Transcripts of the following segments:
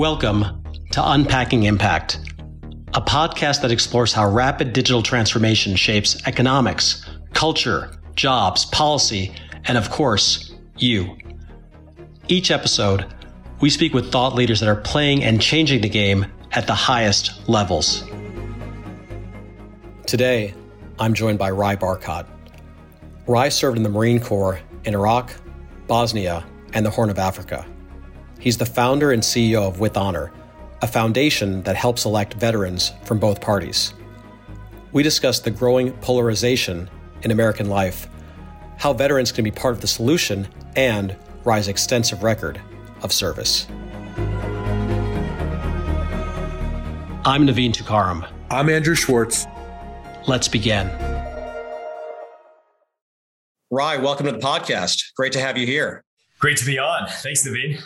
Welcome to Unpacking Impact, a podcast that explores how rapid digital transformation shapes economics, culture, jobs, policy, and of course, you. Each episode, we speak with thought leaders that are playing and changing the game at the highest levels. Today, I'm joined by Rye Barcott. Rai served in the Marine Corps in Iraq, Bosnia, and the Horn of Africa. He's the founder and CEO of With Honor, a foundation that helps elect veterans from both parties. We discuss the growing polarization in American life, how veterans can be part of the solution, and Rye's extensive record of service. I'm Naveen Tukaram. I'm Andrew Schwartz. Let's begin. Rye, welcome to the podcast. Great to have you here. Great to be on. Thanks, Naveen.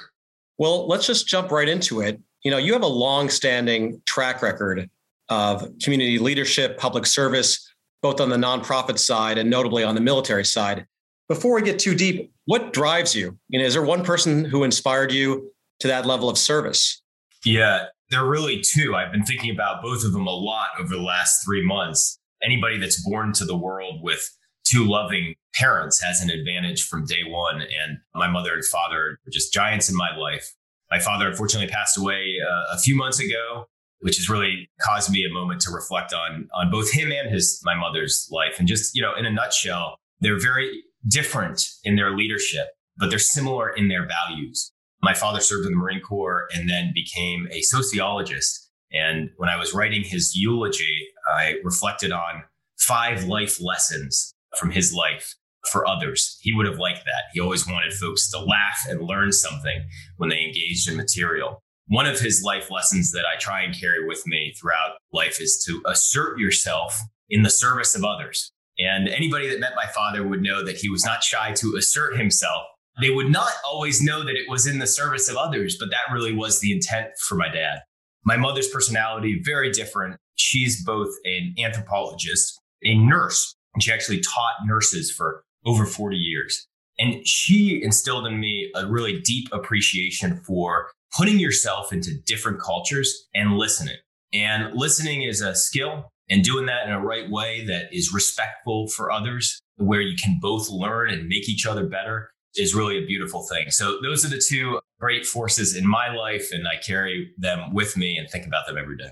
Well, let's just jump right into it. You know, you have a long-standing track record of community leadership, public service, both on the nonprofit side and notably on the military side. Before we get too deep, what drives you? You know, is there one person who inspired you to that level of service? Yeah, there are really two. I've been thinking about both of them a lot over the last three months. Anybody that's born to the world with two loving parents has an advantage from day one. And my mother and father were just giants in my life. My father unfortunately passed away uh, a few months ago, which has really caused me a moment to reflect on on both him and his my mother's life. And just you know, in a nutshell, they're very different in their leadership, but they're similar in their values. My father served in the Marine Corps and then became a sociologist. And when I was writing his eulogy, I reflected on five life lessons from his life for others. He would have liked that. He always wanted folks to laugh and learn something when they engaged in material. One of his life lessons that I try and carry with me throughout life is to assert yourself in the service of others. And anybody that met my father would know that he was not shy to assert himself. They would not always know that it was in the service of others, but that really was the intent for my dad. My mother's personality, very different. She's both an anthropologist, a nurse, and she actually taught nurses for over 40 years. And she instilled in me a really deep appreciation for putting yourself into different cultures and listening. And listening is a skill and doing that in a right way that is respectful for others, where you can both learn and make each other better is really a beautiful thing. So those are the two great forces in my life and I carry them with me and think about them every day.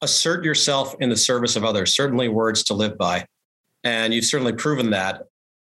Assert yourself in the service of others, certainly words to live by. And you've certainly proven that.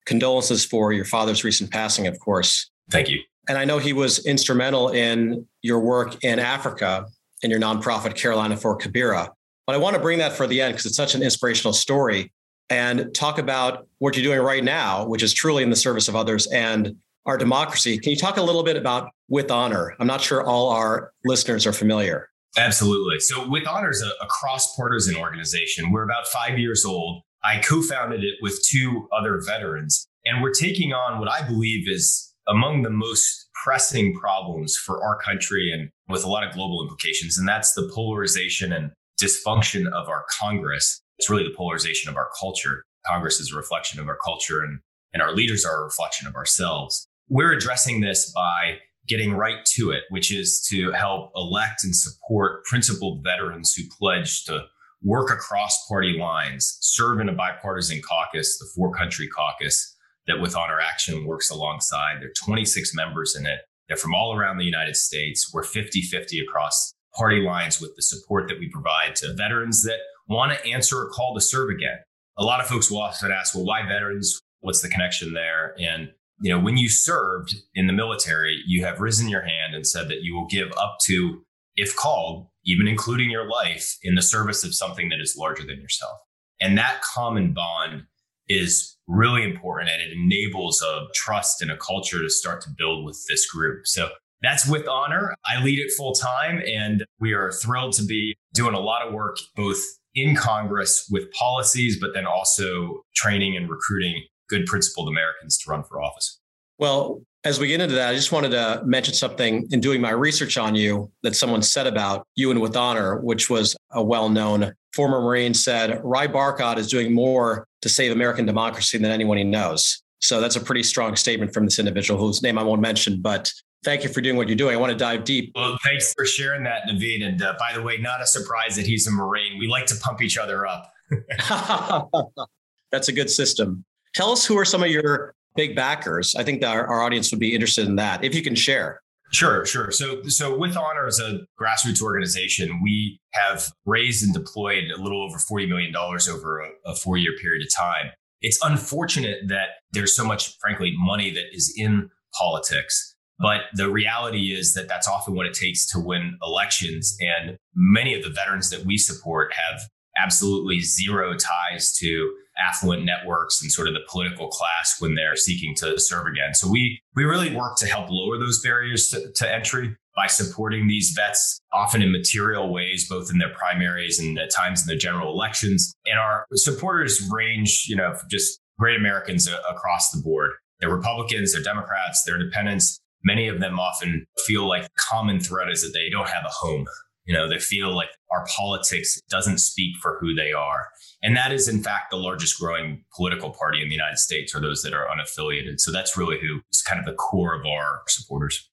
Condolences for your father's recent passing, of course. Thank you. And I know he was instrumental in your work in Africa in your nonprofit Carolina for Kibera. But I want to bring that for the end because it's such an inspirational story and talk about what you're doing right now, which is truly in the service of others and our democracy. Can you talk a little bit about With Honor? I'm not sure all our listeners are familiar. Absolutely. So, With Honor is a, a cross partisan organization. We're about five years old. I co founded it with two other veterans, and we're taking on what I believe is among the most pressing problems for our country and with a lot of global implications. And that's the polarization and dysfunction of our Congress. It's really the polarization of our culture. Congress is a reflection of our culture, and, and our leaders are a reflection of ourselves. We're addressing this by getting right to it, which is to help elect and support principled veterans who pledge to work across party lines, serve in a bipartisan caucus, the For Country Caucus that with Honor Action works alongside. There are 26 members in it. They're from all around the United States. We're 50 50 across party lines with the support that we provide to veterans that want to answer a call to serve again. A lot of folks will often ask, well, why veterans? What's the connection there? And you know, when you served in the military, you have risen your hand and said that you will give up to, if called, even including your life in the service of something that is larger than yourself. And that common bond is really important and it enables a trust and a culture to start to build with this group. So that's with honor. I lead it full time and we are thrilled to be doing a lot of work both in Congress with policies, but then also training and recruiting good principled Americans to run for office. Well, as we get into that, I just wanted to mention something in doing my research on you that someone said about you and with honor, which was a well known former Marine said, Rye Barcott is doing more to save American democracy than anyone he knows. So that's a pretty strong statement from this individual whose name I won't mention, but thank you for doing what you're doing. I want to dive deep. Well, thanks for sharing that, Naveed. And uh, by the way, not a surprise that he's a Marine. We like to pump each other up. That's a good system. Tell us who are some of your big backers. I think our, our audience would be interested in that, if you can share. Sure, sure. So, so with Honor as a grassroots organization, we have raised and deployed a little over forty million dollars over a, a four-year period of time. It's unfortunate that there's so much, frankly, money that is in politics. But the reality is that that's often what it takes to win elections. And many of the veterans that we support have absolutely zero ties to affluent networks and sort of the political class when they're seeking to serve again. So we we really work to help lower those barriers to, to entry by supporting these vets, often in material ways, both in their primaries and at times in the general elections. And our supporters range, you know, just great Americans across the board. They're Republicans, they're Democrats, they're independents. Many of them often feel like the common thread is that they don't have a home. You know, they feel like our politics doesn't speak for who they are. And that is, in fact, the largest growing political party in the United States are those that are unaffiliated. So that's really who is kind of the core of our supporters.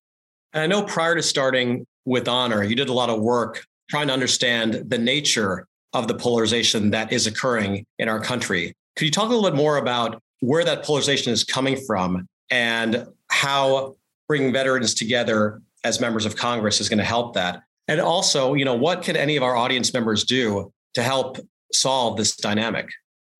And I know prior to starting with Honor, you did a lot of work trying to understand the nature of the polarization that is occurring in our country. Could you talk a little bit more about where that polarization is coming from and how bringing veterans together as members of Congress is going to help that? And also, you know, what can any of our audience members do to help solve this dynamic?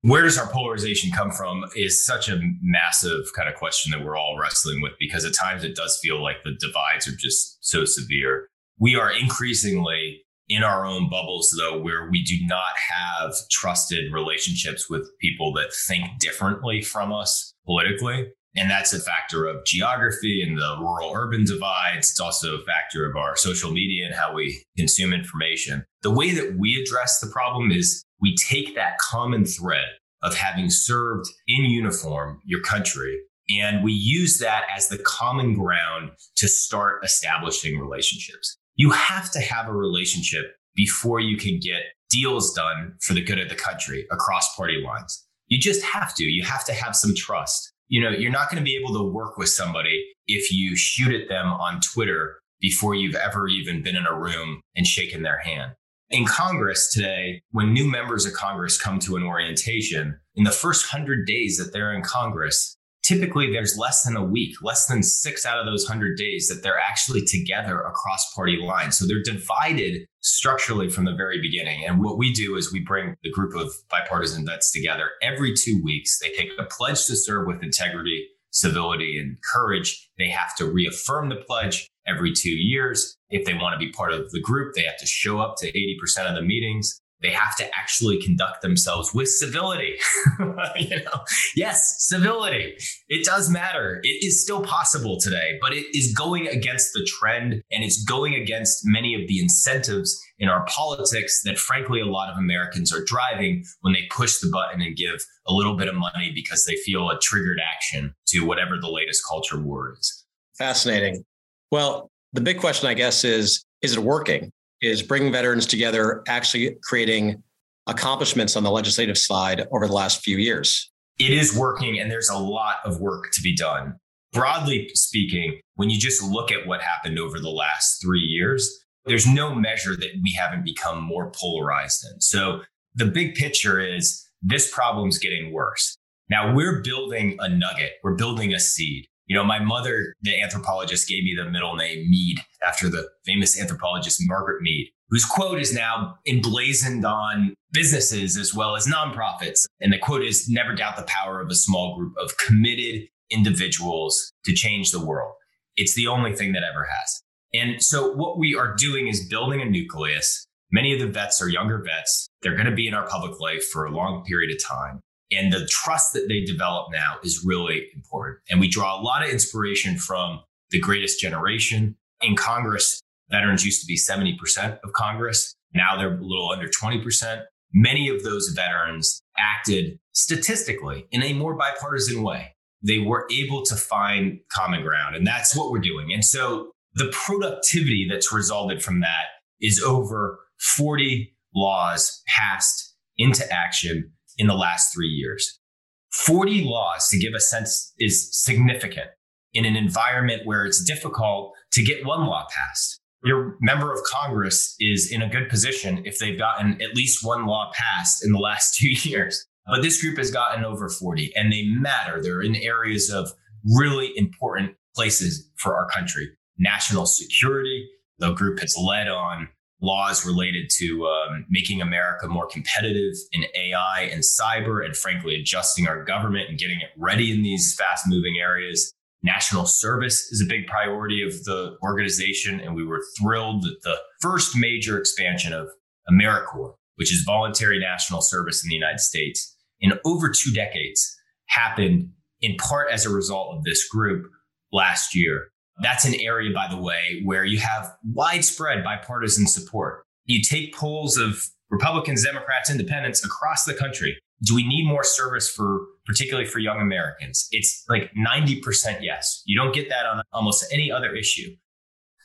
Where does our polarization come from is such a massive kind of question that we're all wrestling with because at times it does feel like the divides are just so severe. We are increasingly in our own bubbles, though, where we do not have trusted relationships with people that think differently from us politically. And that's a factor of geography and the rural urban divides. It's also a factor of our social media and how we consume information. The way that we address the problem is we take that common thread of having served in uniform your country and we use that as the common ground to start establishing relationships. You have to have a relationship before you can get deals done for the good of the country across party lines. You just have to. You have to have some trust you know, you're not going to be able to work with somebody if you shoot at them on Twitter before you've ever even been in a room and shaken their hand. In Congress today, when new members of Congress come to an orientation, in the first 100 days that they're in Congress, typically there's less than a week, less than six out of those 100 days that they're actually together across party lines. So they're divided structurally from the very beginning. And what we do is we bring the group of bipartisan vets together every two weeks. They take a pledge to serve with integrity, civility, and courage. They have to reaffirm the pledge every two years. If they want to be part of the group, they have to show up to 80% of the meetings they have to actually conduct themselves with civility. you know, yes, civility. It does matter. It is still possible today, but it is going against the trend and it's going against many of the incentives in our politics that frankly a lot of Americans are driving when they push the button and give a little bit of money because they feel a triggered action to whatever the latest culture war is. Fascinating. Well, the big question I guess is is it working? Is bringing veterans together, actually creating accomplishments on the legislative side over the last few years. It is working, and there's a lot of work to be done. Broadly speaking, when you just look at what happened over the last three years, there's no measure that we haven't become more polarized in. So the big picture is this problem's getting worse. Now we're building a nugget, we're building a seed. You know, my mother, the anthropologist, gave me the middle name Mead after the famous anthropologist Margaret Mead, whose quote is now emblazoned on businesses as well as nonprofits. And the quote is never doubt the power of a small group of committed individuals to change the world. It's the only thing that ever has. And so what we are doing is building a nucleus. Many of the vets are younger vets. They're going to be in our public life for a long period of time. And the trust that they develop now is really important. And we draw a lot of inspiration from the greatest generation. In Congress, veterans used to be 70% of Congress. Now they're a little under 20%. Many of those veterans acted statistically in a more bipartisan way. They were able to find common ground, and that's what we're doing. And so the productivity that's resulted from that is over 40 laws passed into action in the last three years. 40 laws, to give a sense, is significant. in an environment where it's difficult to get one law passed. Your member of Congress is in a good position if they've gotten at least one law passed in the last two years. But this group has gotten over 40 and they matter. They're in areas of really important places for our country. National security, the group has led on laws related to um, making America more competitive in AI and cyber, and frankly, adjusting our government and getting it ready in these fast moving areas. National service is a big priority of the organization, and we were thrilled that the first major expansion of AmeriCorps, which is voluntary national service in the United States, in over two decades, happened in part as a result of this group last year. That's an area, by the way, where you have widespread bipartisan support. You take polls of Republicans, Democrats, independents across the country. Do we need more service for, particularly for young Americans? It's like 90% yes. You don't get that on almost any other issue.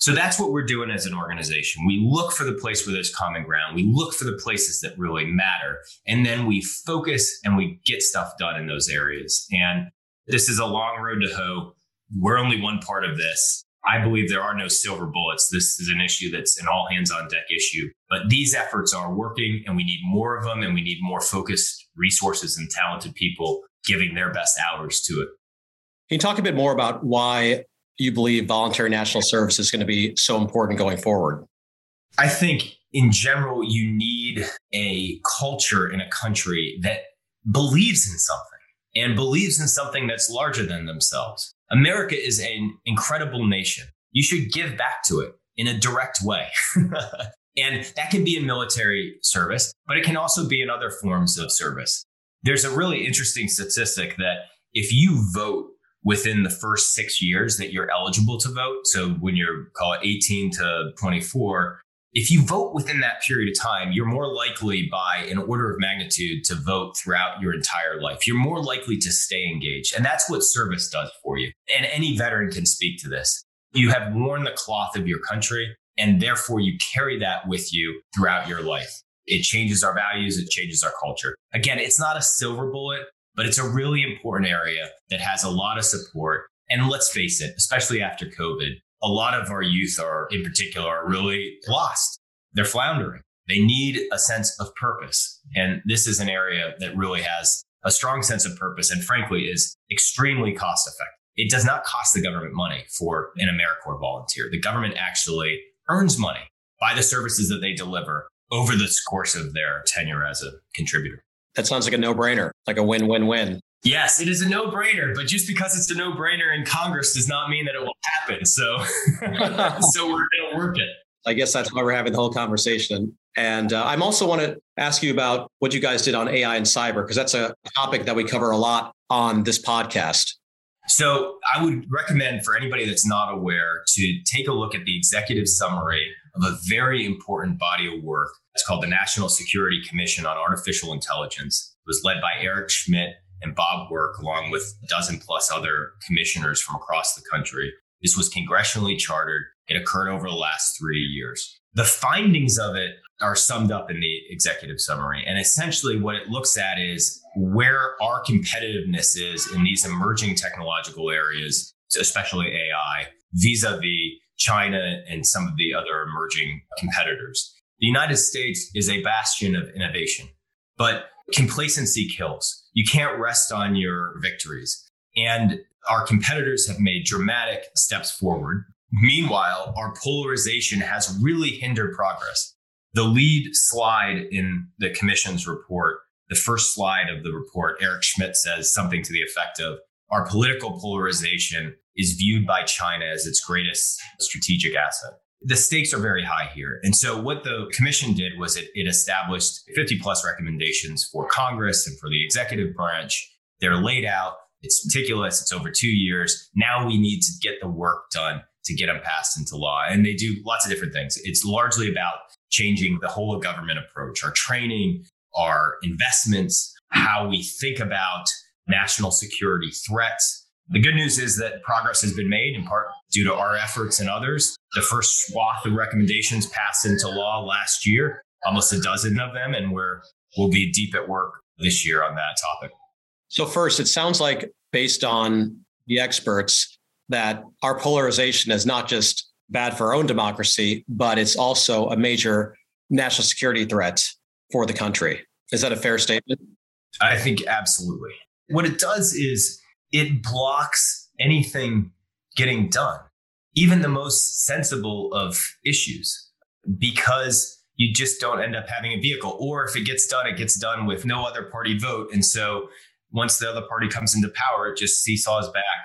So that's what we're doing as an organization. We look for the place where there's common ground. We look for the places that really matter. And then we focus and we get stuff done in those areas. And this is a long road to hoe. We're only one part of this. I believe there are no silver bullets. This is an issue that's an all hands on deck issue. But these efforts are working and we need more of them and we need more focused resources and talented people giving their best hours to it. Can you talk a bit more about why you believe voluntary national service is going to be so important going forward? I think in general, you need a culture in a country that believes in something and believes in something that's larger than themselves. America is an incredible nation. You should give back to it in a direct way. and that can be in military service, but it can also be in other forms of service. There's a really interesting statistic that if you vote within the first six years that you're eligible to vote, so when you're call it 18 to 24, if you vote within that period of time, you're more likely by an order of magnitude to vote throughout your entire life. You're more likely to stay engaged. And that's what service does for you. And any veteran can speak to this. You have worn the cloth of your country, and therefore you carry that with you throughout your life. It changes our values, it changes our culture. Again, it's not a silver bullet, but it's a really important area that has a lot of support. And let's face it, especially after COVID, a lot of our youth are in particular are really lost. They're floundering. They need a sense of purpose. And this is an area that really has a strong sense of purpose and frankly is extremely cost effective. It does not cost the government money for an AmeriCorps volunteer. The government actually earns money by the services that they deliver over the course of their tenure as a contributor. That sounds like a no brainer, like a win win win. Yes, it is a no brainer, but just because it's a no brainer in Congress does not mean that it will happen. So, so we're going to work it. I guess that's why we're having the whole conversation. And uh, I'm also want to ask you about what you guys did on AI and cyber, because that's a topic that we cover a lot on this podcast. So I would recommend for anybody that's not aware to take a look at the executive summary of a very important body of work. It's called the National Security Commission on Artificial Intelligence. It was led by Eric Schmidt and Bob Work, along with a dozen plus other commissioners from across the country. This was congressionally chartered. It occurred over the last three years. The findings of it are summed up in the executive summary. And essentially, what it looks at is where our competitiveness is in these emerging technological areas, especially AI, vis a vis China and some of the other emerging competitors. The United States is a bastion of innovation, but complacency kills. You can't rest on your victories. And our competitors have made dramatic steps forward. Meanwhile, our polarization has really hindered progress. The lead slide in the commission's report, the first slide of the report, Eric Schmidt says something to the effect of our political polarization is viewed by China as its greatest strategic asset the stakes are very high here. And so what the commission did was it, it established 50 plus recommendations for Congress and for the executive branch. They're laid out. It's meticulous. It's over two years. Now we need to get the work done to get them passed into law. And they do lots of different things. It's largely about changing the whole of government approach, our training, our investments, how we think about national security threats, the good news is that progress has been made in part due to our efforts and others. The first swath of recommendations passed into law last year, almost a dozen of them, and we're we'll be deep at work this year on that topic. So first, it sounds like based on the experts, that our polarization is not just bad for our own democracy, but it's also a major national security threat for the country. Is that a fair statement? I think absolutely. What it does is it blocks anything getting done, even the most sensible of issues, because you just don't end up having a vehicle. Or if it gets done, it gets done with no other party vote. And so once the other party comes into power, it just seesaws back.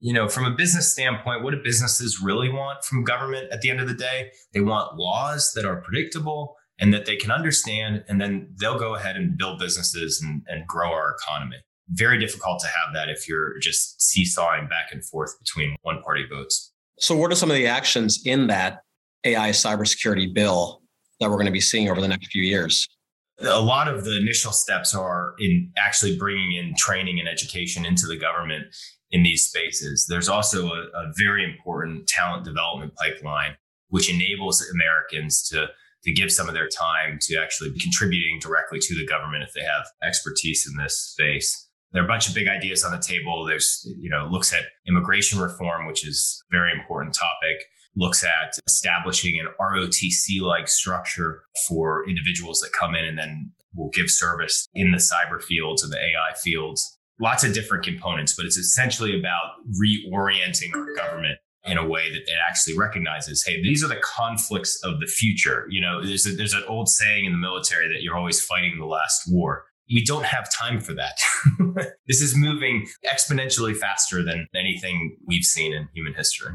You know, from a business standpoint, what do businesses really want from government at the end of the day? They want laws that are predictable and that they can understand, and then they'll go ahead and build businesses and, and grow our economy. Very difficult to have that if you're just seesawing back and forth between one party votes. So, what are some of the actions in that AI cybersecurity bill that we're going to be seeing over the next few years? A lot of the initial steps are in actually bringing in training and education into the government in these spaces. There's also a, a very important talent development pipeline, which enables Americans to to give some of their time to actually be contributing directly to the government if they have expertise in this space. There are a bunch of big ideas on the table. There's, you know, looks at immigration reform, which is a very important topic looks at establishing an ROTC like structure for individuals that come in and then will give service in the cyber fields and the AI fields. Lots of different components, but it's essentially about reorienting our government in a way that it actually recognizes, hey, these are the conflicts of the future. You know, there's a, there's an old saying in the military that you're always fighting the last war. We don't have time for that. this is moving exponentially faster than anything we've seen in human history.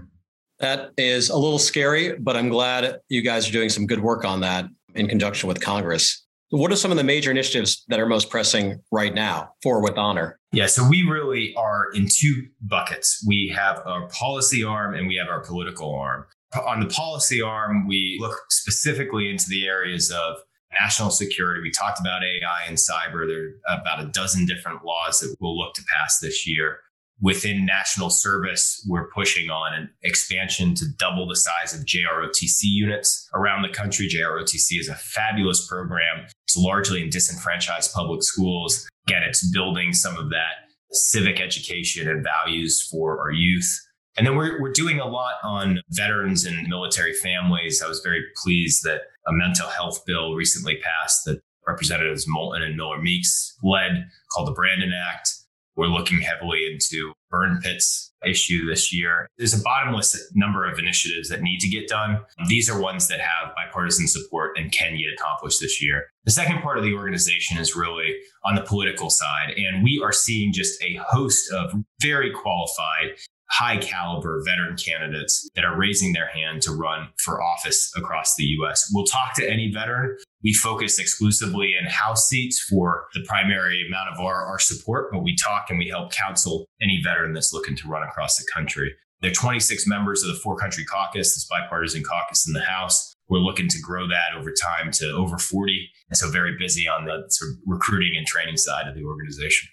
That is a little scary, but I'm glad you guys are doing some good work on that in conjunction with Congress. What are some of the major initiatives that are most pressing right now for With Honor? Yeah, so we really are in two buckets. We have our policy arm and we have our political arm. On the policy arm, we look specifically into the areas of national security. We talked about AI and cyber. There are about a dozen different laws that we'll look to pass this year within national service, we're pushing on an expansion to double the size of JROTC units around the country. JROTC is a fabulous program. It's largely in disenfranchised public schools. Again, it's building some of that civic education and values for our youth. And then we're, we're doing a lot on veterans and military families. I was very pleased that a mental health bill recently passed that Representatives Moulton and Miller Meeks led called the Brandon Act we're looking heavily into burn pits issue this year. There's a bottomless number of initiatives that need to get done. These are ones that have bipartisan support and can get accomplished this year. The second part of the organization is really on the political side. And we are seeing just a host of very qualified high caliber veteran candidates that are raising their hand to run for office across the US. We'll talk to any veteran. We focus exclusively in House seats for the primary amount of our, our support, but we talk and we help counsel any veteran that's looking to run across the country. There are 26 members of the For Country Caucus, this bipartisan caucus in the House. We're looking to grow that over time to over 40. And so very busy on the sort of recruiting and training side of the organization.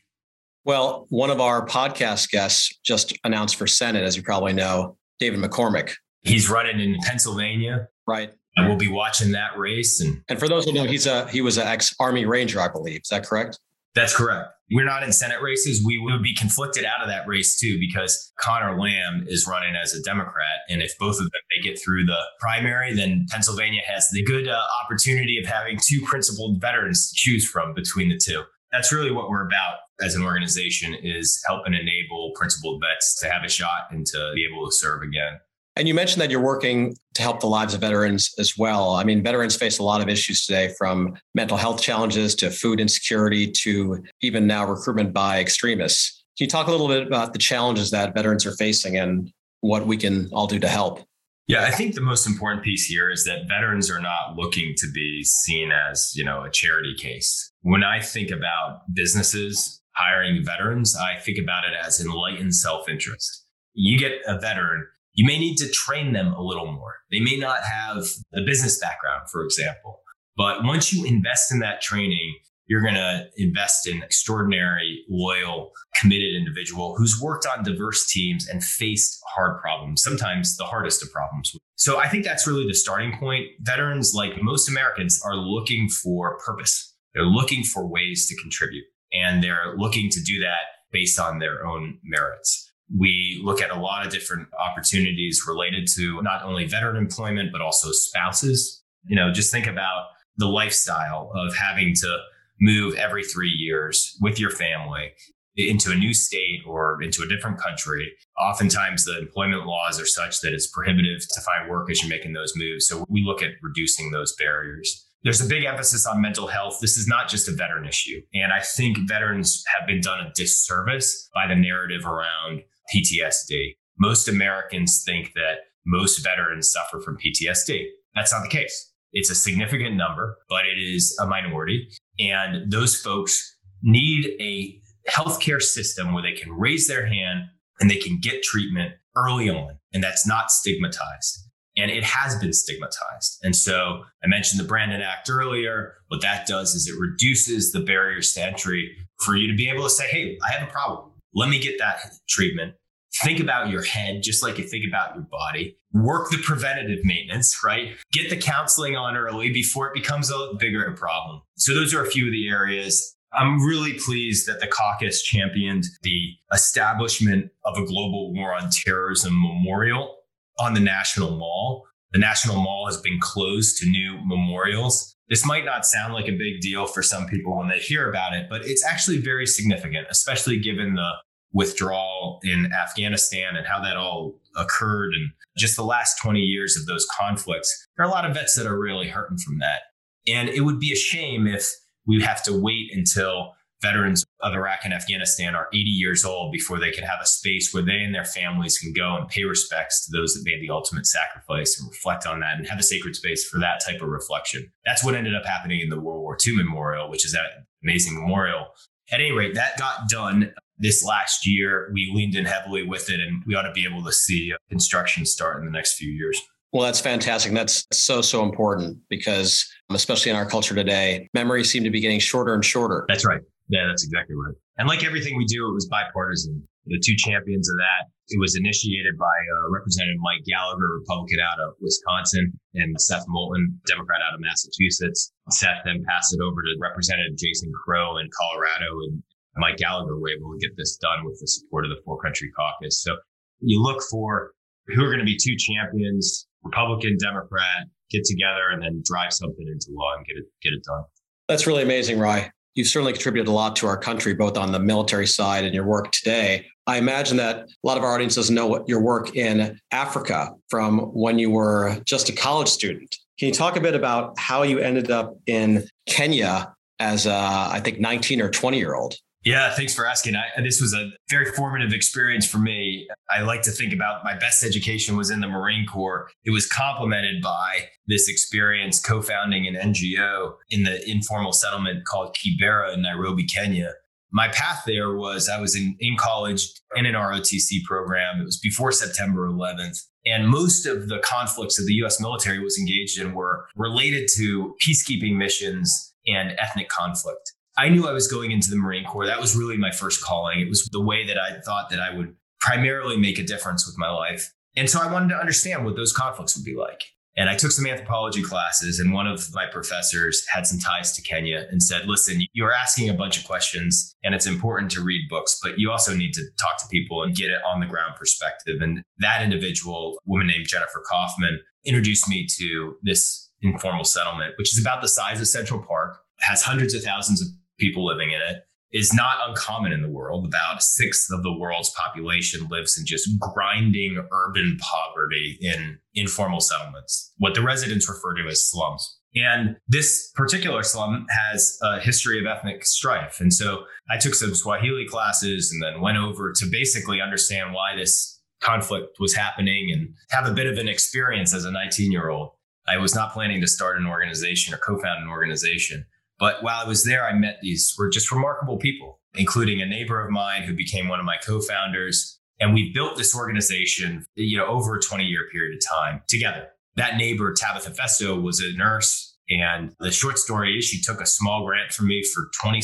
Well, one of our podcast guests just announced for Senate, as you probably know, David McCormick. He's running in Pennsylvania. Right. And we'll be watching that race. And and for those who know, he's a he was an ex Army Ranger, I believe. Is that correct? That's correct. We're not in Senate races. We would be conflicted out of that race too, because Conor Lamb is running as a Democrat. And if both of them they get through the primary, then Pennsylvania has the good uh, opportunity of having two principled veterans to choose from between the two that's really what we're about as an organization is helping enable principled vets to have a shot and to be able to serve again. And you mentioned that you're working to help the lives of veterans as well. I mean, veterans face a lot of issues today from mental health challenges to food insecurity to even now recruitment by extremists. Can you talk a little bit about the challenges that veterans are facing and what we can all do to help? Yeah, I think the most important piece here is that veterans are not looking to be seen as, you know, a charity case. When I think about businesses hiring veterans, I think about it as enlightened self-interest. You get a veteran, you may need to train them a little more. They may not have the business background, for example. But once you invest in that training, you're going to invest in extraordinary, loyal, committed individual who's worked on diverse teams and faced hard problems, sometimes the hardest of problems. So I think that's really the starting point. Veterans, like most Americans, are looking for purpose. They're looking for ways to contribute and they're looking to do that based on their own merits. We look at a lot of different opportunities related to not only veteran employment, but also spouses. You know, just think about the lifestyle of having to move every three years with your family into a new state or into a different country. Oftentimes, the employment laws are such that it's prohibitive to find work as you're making those moves. So we look at reducing those barriers. There's a big emphasis on mental health. This is not just a veteran issue. And I think veterans have been done a disservice by the narrative around PTSD. Most Americans think that most veterans suffer from PTSD. That's not the case. It's a significant number, but it is a minority. And those folks need a healthcare system where they can raise their hand and they can get treatment early on. And that's not stigmatized. And it has been stigmatized. And so I mentioned the Brandon Act earlier. What that does is it reduces the barriers to entry for you to be able to say, hey, I have a problem. Let me get that treatment. Think about your head just like you think about your body. Work the preventative maintenance, right? Get the counseling on early before it becomes a bigger problem. So, those are a few of the areas. I'm really pleased that the caucus championed the establishment of a global war on terrorism memorial on the National Mall. The National Mall has been closed to new memorials. This might not sound like a big deal for some people when they hear about it, but it's actually very significant, especially given the withdrawal in Afghanistan and how that all occurred and just the last 20 years of those conflicts. There are a lot of vets that are really hurting from that. And it would be a shame if we have to wait until veterans of Iraq and Afghanistan are 80 years old before they can have a space where they and their families can go and pay respects to those that made the ultimate sacrifice and reflect on that and have a sacred space for that type of reflection. That's what ended up happening in the World War II memorial, which is that amazing memorial. At any rate, that got done this last year. We leaned in heavily with it, and we ought to be able to see uh, construction start in the next few years. Well, that's fantastic. That's so, so important because, um, especially in our culture today, memories seem to be getting shorter and shorter. That's right. Yeah, that's exactly right. And like everything we do, it was bipartisan. The two champions of that, it was initiated by uh, Representative Mike Gallagher, Republican out of Wisconsin, and Seth Moulton, Democrat out of Massachusetts. Seth then passed it over to Representative Jason Crow in Colorado, and Mike Gallagher were able to get this done with the support of the For Country Caucus. So you look for who are going to be two champions, Republican, Democrat, get together and then drive something into law and get it get it done. That's really amazing, Rye. You've certainly contributed a lot to our country, both on the military side and your work today. I imagine that a lot of our audience doesn't know your work in Africa from when you were just a college student. Can you talk a bit about how you ended up in Kenya as a, I think, 19 or 20 year old? Yeah, thanks for asking. I, this was a very formative experience for me. I like to think about my best education was in the Marine Corps. It was complemented by this experience co founding an NGO in the informal settlement called Kibera in Nairobi, Kenya. My path there was I was in, in college in an ROTC program. It was before September 11th. And most of the conflicts that the US military was engaged in were related to peacekeeping missions and ethnic conflict. I knew I was going into the Marine Corps. That was really my first calling. It was the way that I thought that I would primarily make a difference with my life. And so I wanted to understand what those conflicts would be like. And I took some anthropology classes, and one of my professors had some ties to Kenya and said, Listen, you're asking a bunch of questions, and it's important to read books, but you also need to talk to people and get it on the ground perspective. And that individual, woman named Jennifer Kaufman, introduced me to this informal settlement, which is about the size of Central Park, has hundreds of thousands of people living in it is not uncommon in the world. About a sixth of the world's population lives in just grinding urban poverty in informal settlements, what the residents refer to as slums. And this particular slum has a history of ethnic strife. And so I took some Swahili classes and then went over to basically understand why this conflict was happening and have a bit of an experience as a 19 year old. I was not planning to start an organization or co found an organization. But while I was there, I met these were just remarkable people, including a neighbor of mine who became one of my co-founders. And we built this organization, you know, over a 20 year period of time together. That neighbor, Tabitha Festo, was a nurse. And the short story is she took a small grant from me for $26,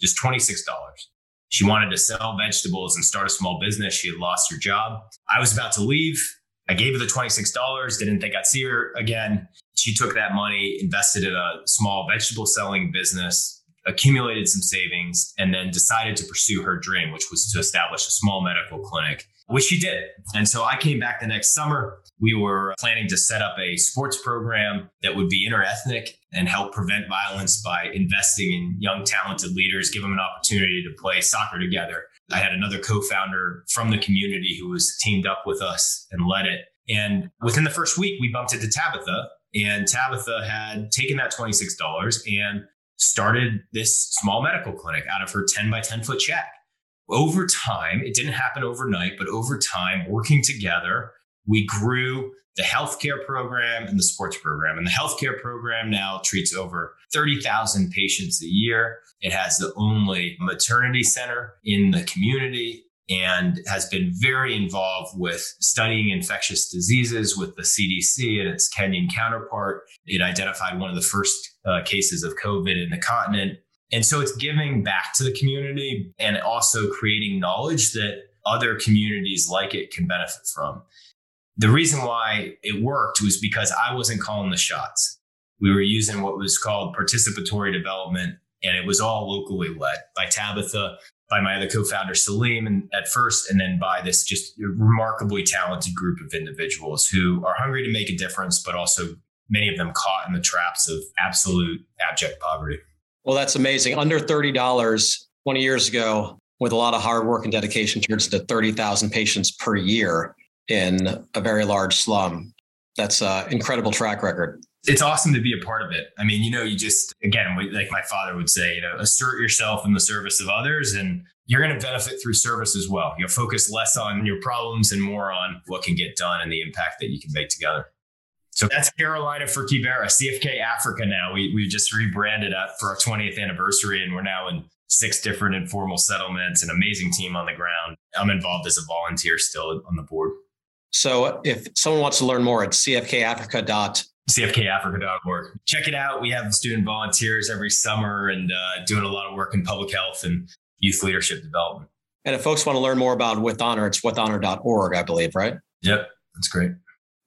just $26. She wanted to sell vegetables and start a small business. She had lost her job. I was about to leave. I gave her the $26, didn't think I'd see her again. She took that money, invested in a small vegetable selling business, accumulated some savings, and then decided to pursue her dream, which was to establish a small medical clinic, which she did. And so I came back the next summer. We were planning to set up a sports program that would be interethnic and help prevent violence by investing in young, talented leaders, give them an opportunity to play soccer together. I had another co founder from the community who was teamed up with us and led it. And within the first week, we bumped into Tabitha, and Tabitha had taken that $26 and started this small medical clinic out of her 10 by 10 foot shack. Over time, it didn't happen overnight, but over time, working together, we grew the healthcare program and the sports program. And the healthcare program now treats over 30,000 patients a year. It has the only maternity center in the community and has been very involved with studying infectious diseases with the CDC and its Kenyan counterpart. It identified one of the first uh, cases of COVID in the continent. And so it's giving back to the community and also creating knowledge that other communities like it can benefit from. The reason why it worked was because I wasn't calling the shots. We were using what was called participatory development, and it was all locally led by Tabitha, by my other co-founder Salim, and at first, and then by this just remarkably talented group of individuals who are hungry to make a difference, but also many of them caught in the traps of absolute abject poverty. Well, that's amazing. Under thirty dollars 20 years ago, with a lot of hard work and dedication, turns into 30,000 patients per year in a very large slum. That's an incredible track record. It's awesome to be a part of it. I mean, you know, you just, again, like my father would say, you know, assert yourself in the service of others and you're going to benefit through service as well. You'll focus less on your problems and more on what can get done and the impact that you can make together. So that's Carolina for Kibera, CFK Africa now. We, we just rebranded up for our 20th anniversary and we're now in six different informal settlements, an amazing team on the ground. I'm involved as a volunteer still on the board. So if someone wants to learn more, it's cfkafrica. cfkafrica.org. Check it out. We have student volunteers every summer and uh, doing a lot of work in public health and youth leadership development. And if folks want to learn more about With Honor, it's withhonor.org, I believe, right? Yep, that's great.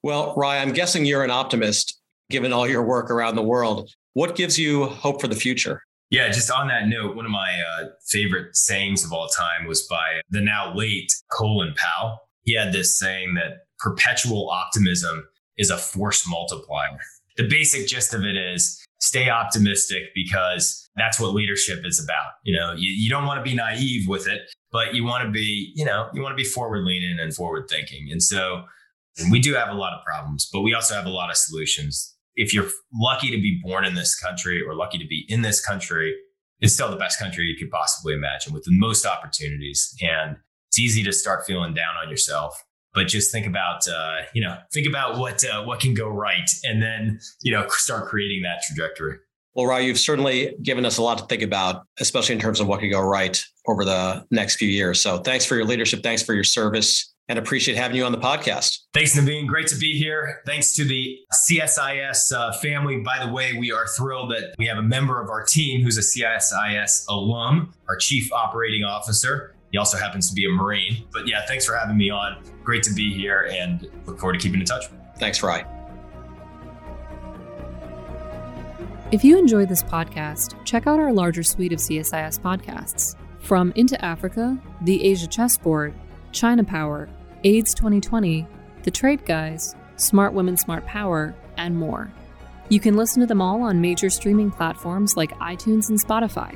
Well, Rye, I'm guessing you're an optimist given all your work around the world. What gives you hope for the future? Yeah, just on that note, one of my uh, favorite sayings of all time was by the now late Colin Powell he had this saying that perpetual optimism is a force multiplier. The basic gist of it is stay optimistic because that's what leadership is about. You know, you, you don't want to be naive with it, but you want to be, you know, you want to be forward leaning and forward thinking. And so we do have a lot of problems, but we also have a lot of solutions. If you're lucky to be born in this country or lucky to be in this country, it's still the best country you could possibly imagine with the most opportunities. And it's easy to start feeling down on yourself but just think about uh, you know think about what uh, what can go right and then you know start creating that trajectory well Rye, you've certainly given us a lot to think about especially in terms of what could go right over the next few years so thanks for your leadership thanks for your service and appreciate having you on the podcast. Thanks, Naveen. Great to be here. Thanks to the CSIS uh, family. By the way, we are thrilled that we have a member of our team who's a CSIS alum, our chief operating officer. He also happens to be a Marine. But yeah, thanks for having me on. Great to be here and look forward to keeping in touch. Thanks, Rye. If you enjoy this podcast, check out our larger suite of CSIS podcasts. From Into Africa, The Asia Chessboard, China Power, AIDS 2020, The Trade Guys, Smart Women, Smart Power, and more. You can listen to them all on major streaming platforms like iTunes and Spotify.